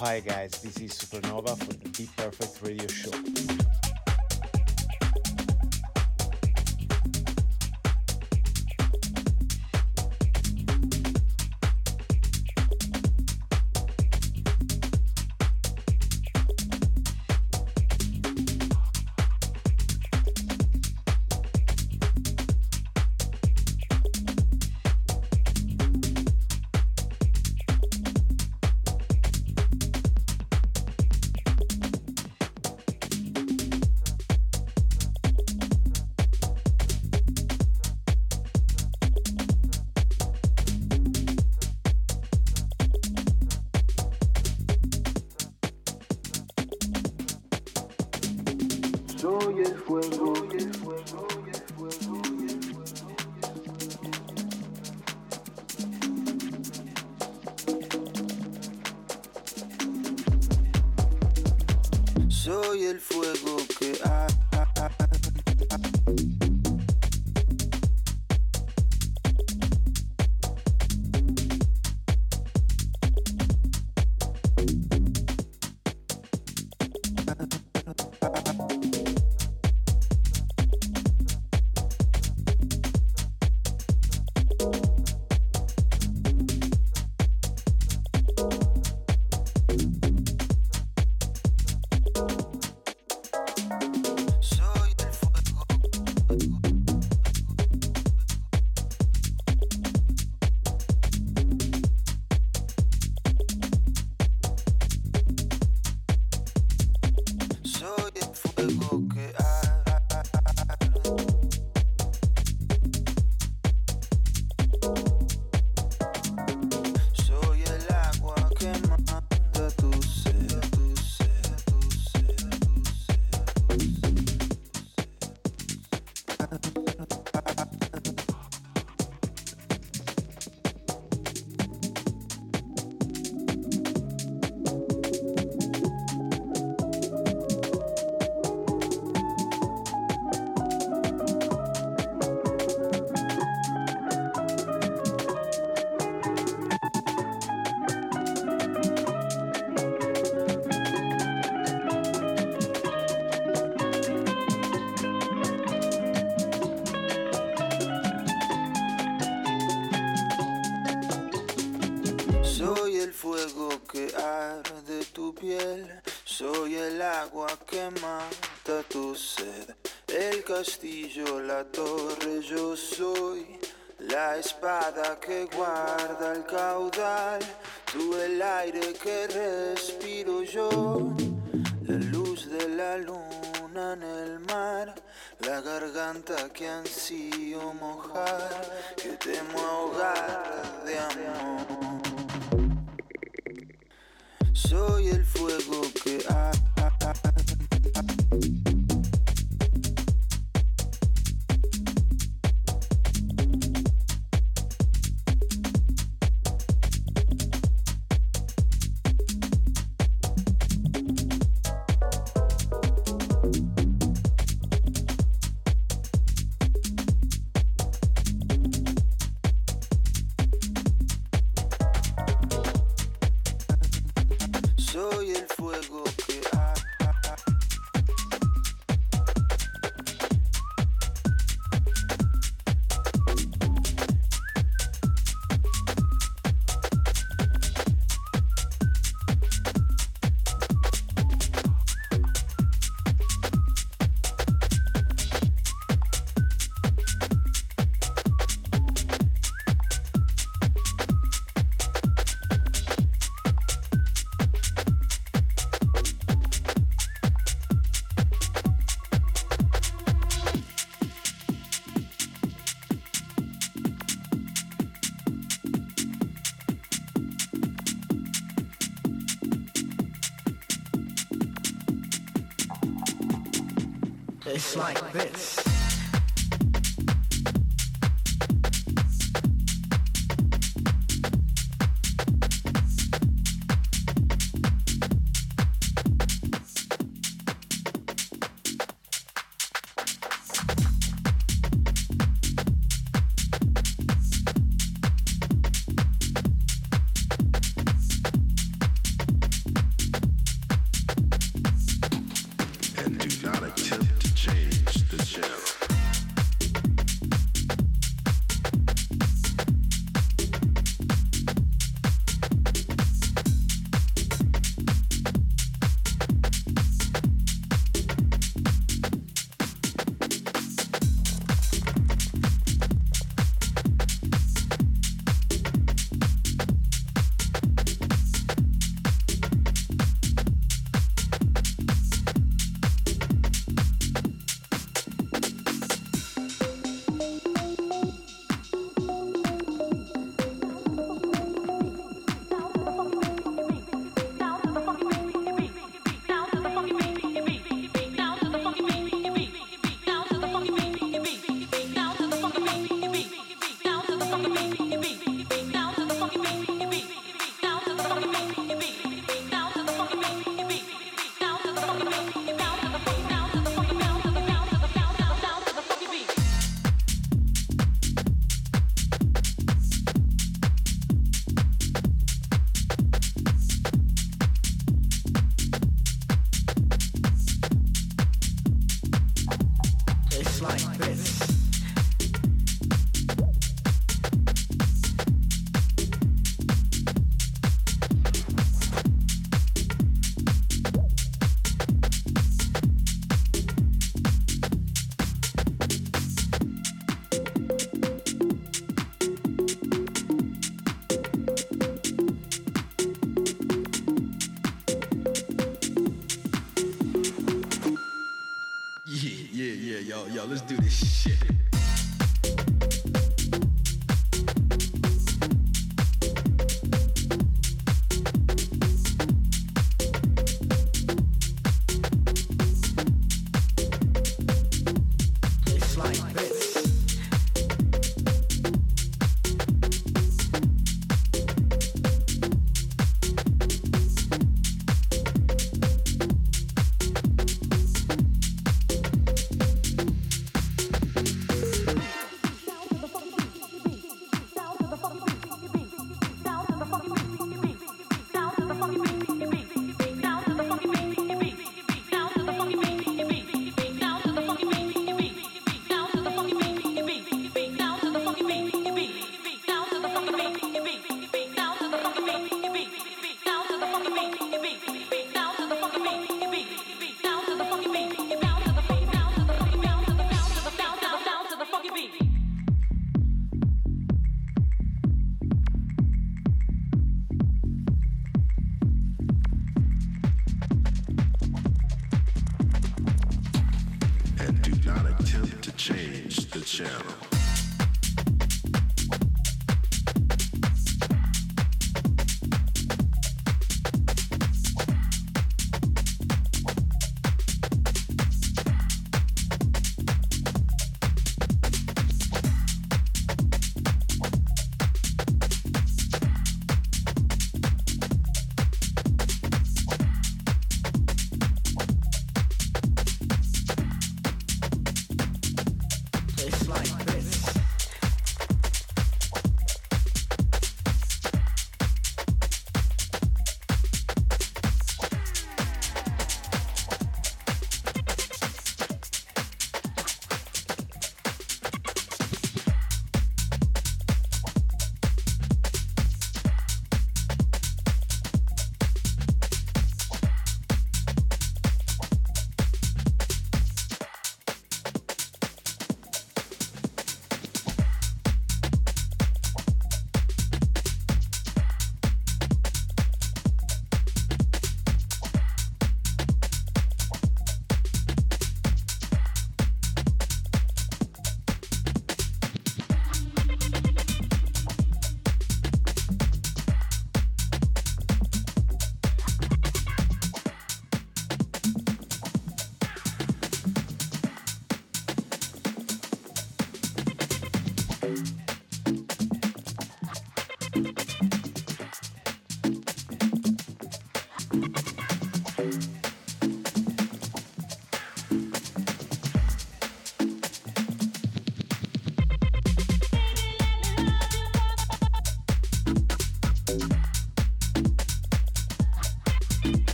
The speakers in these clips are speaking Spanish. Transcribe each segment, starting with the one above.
Hi guys, this is Supernova for the Be Perfect Radio Show. bolsillo mojar, que temo ahogar de amor. Soy el soy el fuego. like this. Follow.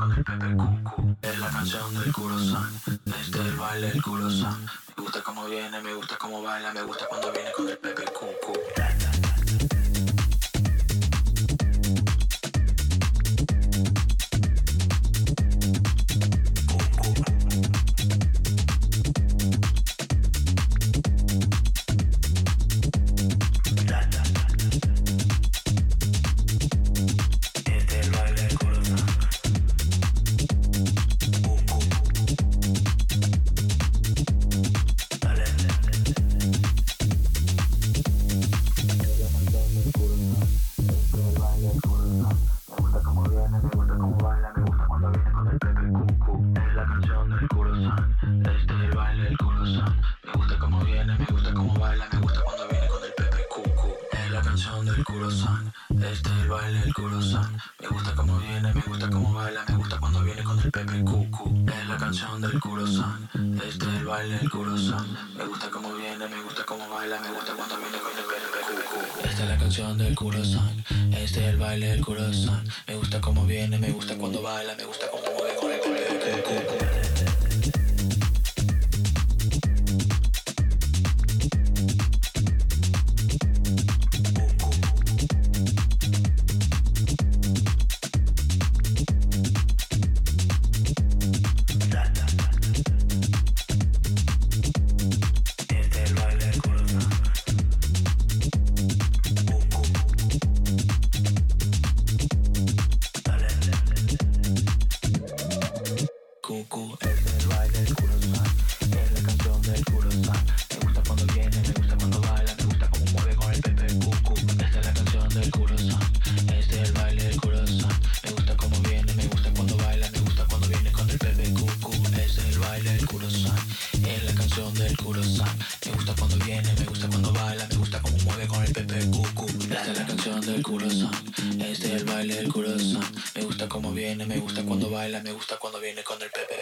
con el Pepe Cucu. Es la canción del Kurosan, es este del baile del Kurosan. Me gusta cómo viene, me gusta cómo baila, me gusta cuando viene con el Pepe Cucu. con el PP.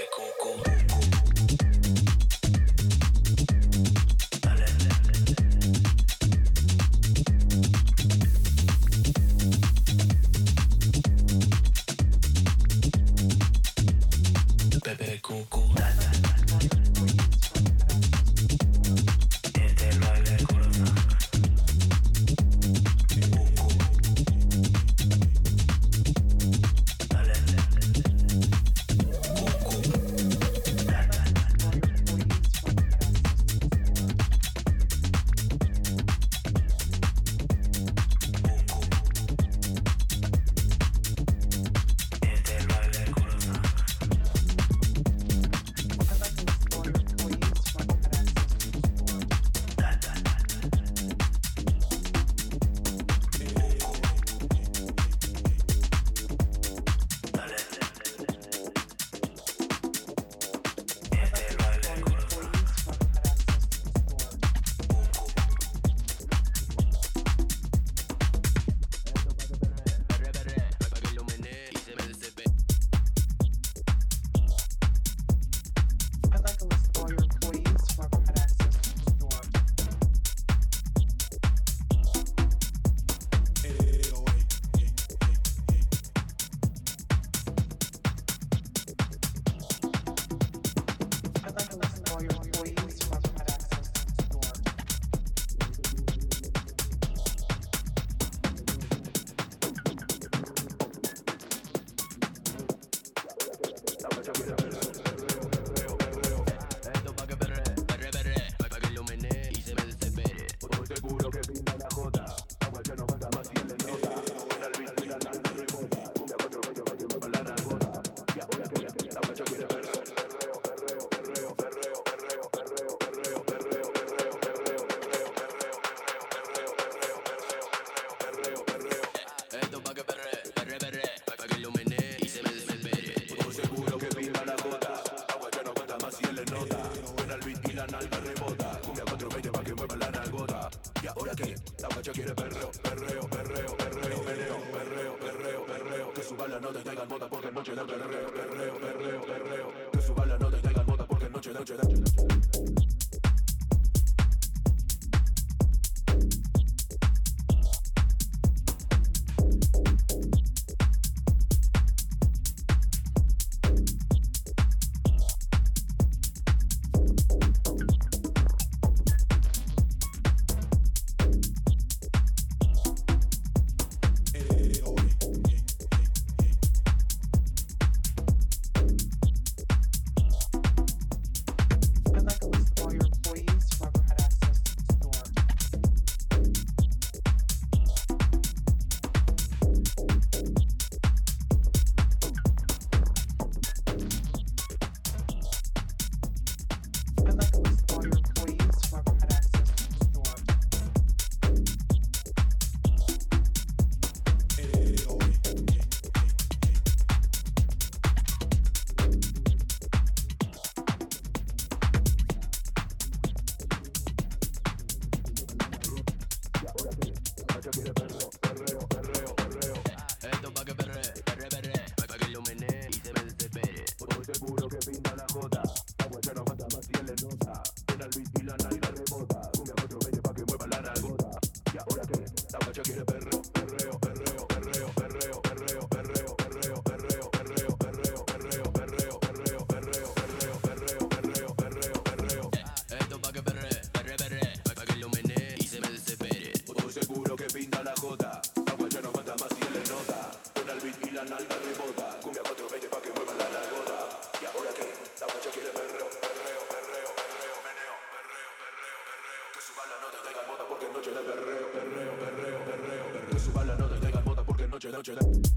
Notre-Dame.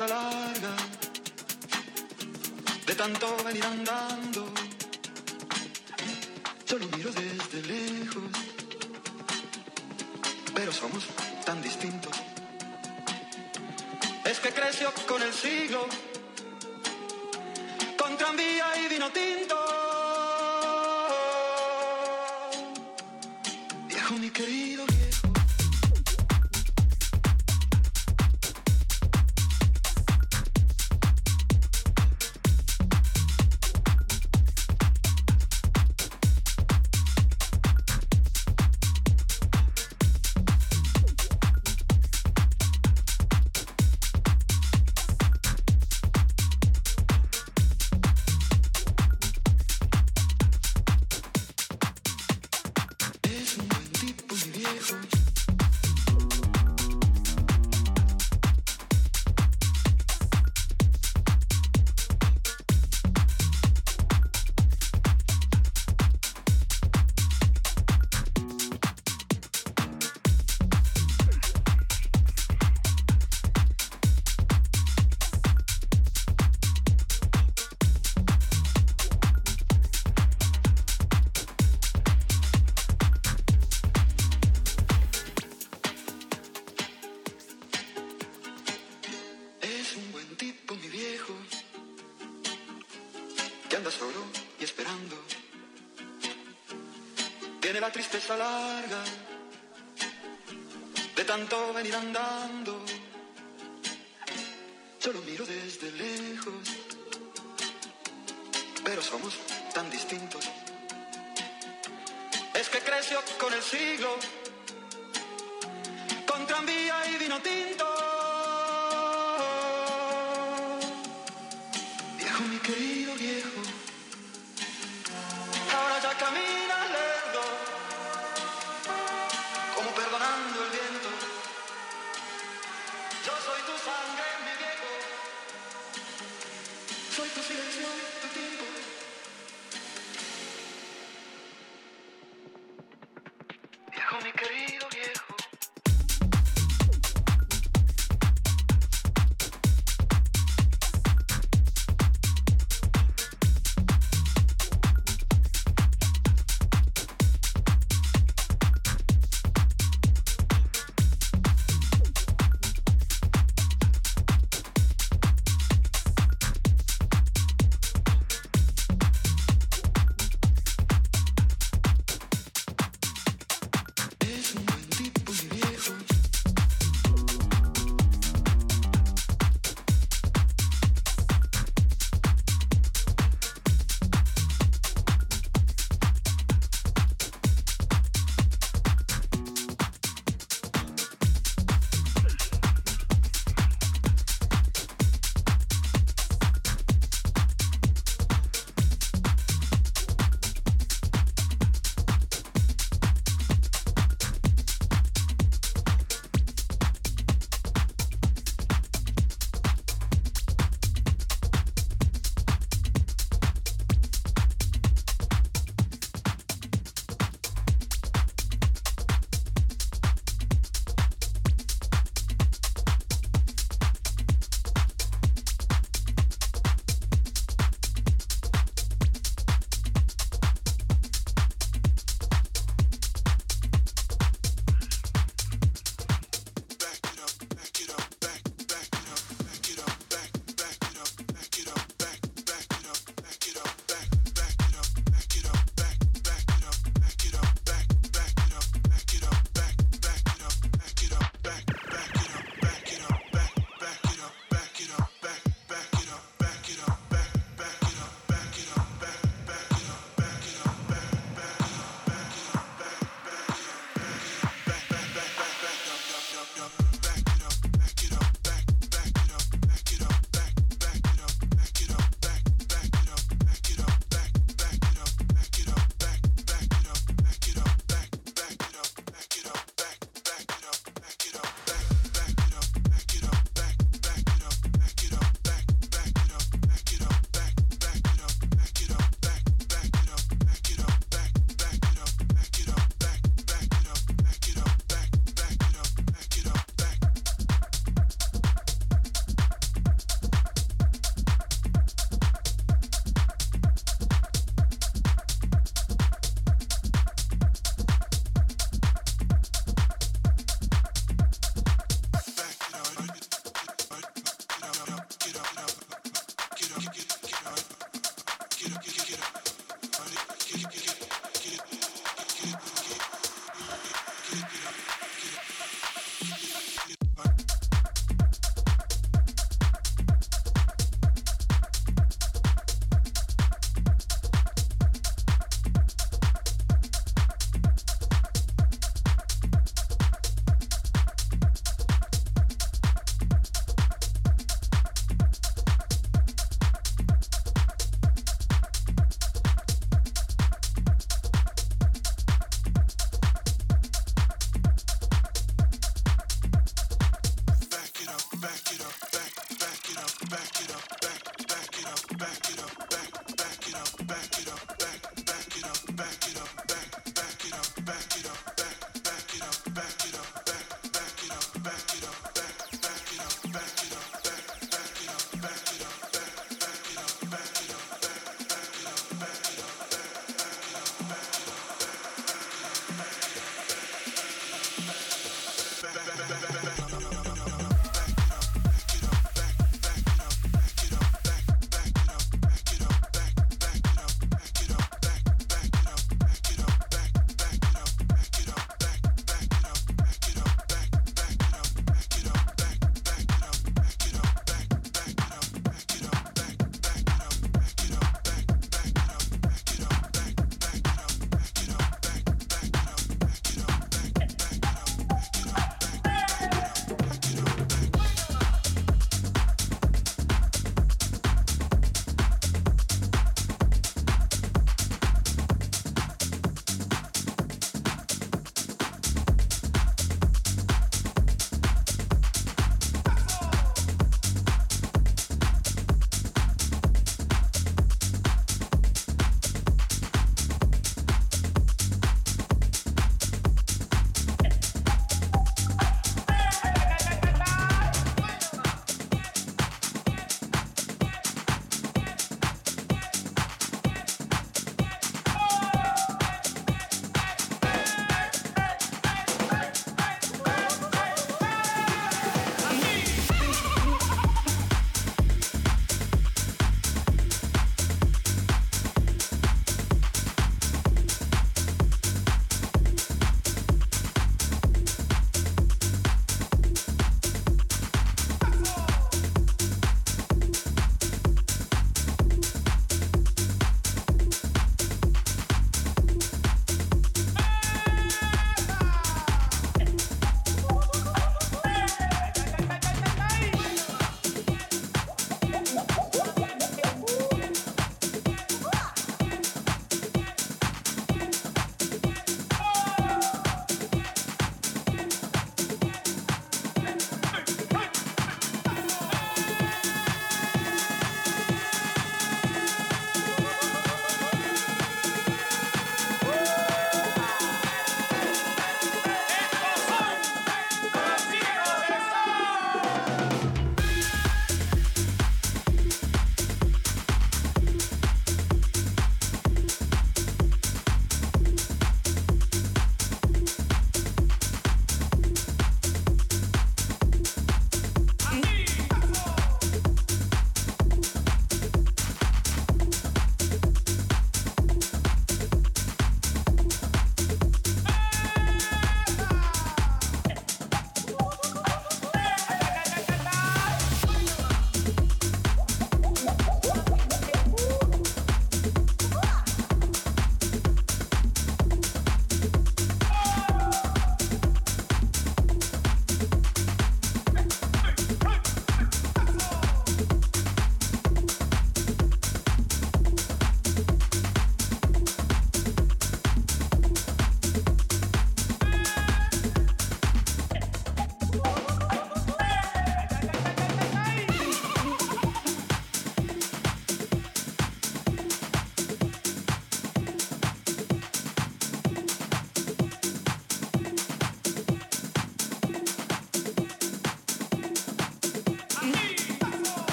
larga de tanto venir andando. la tristeza larga de tanto venir a andar.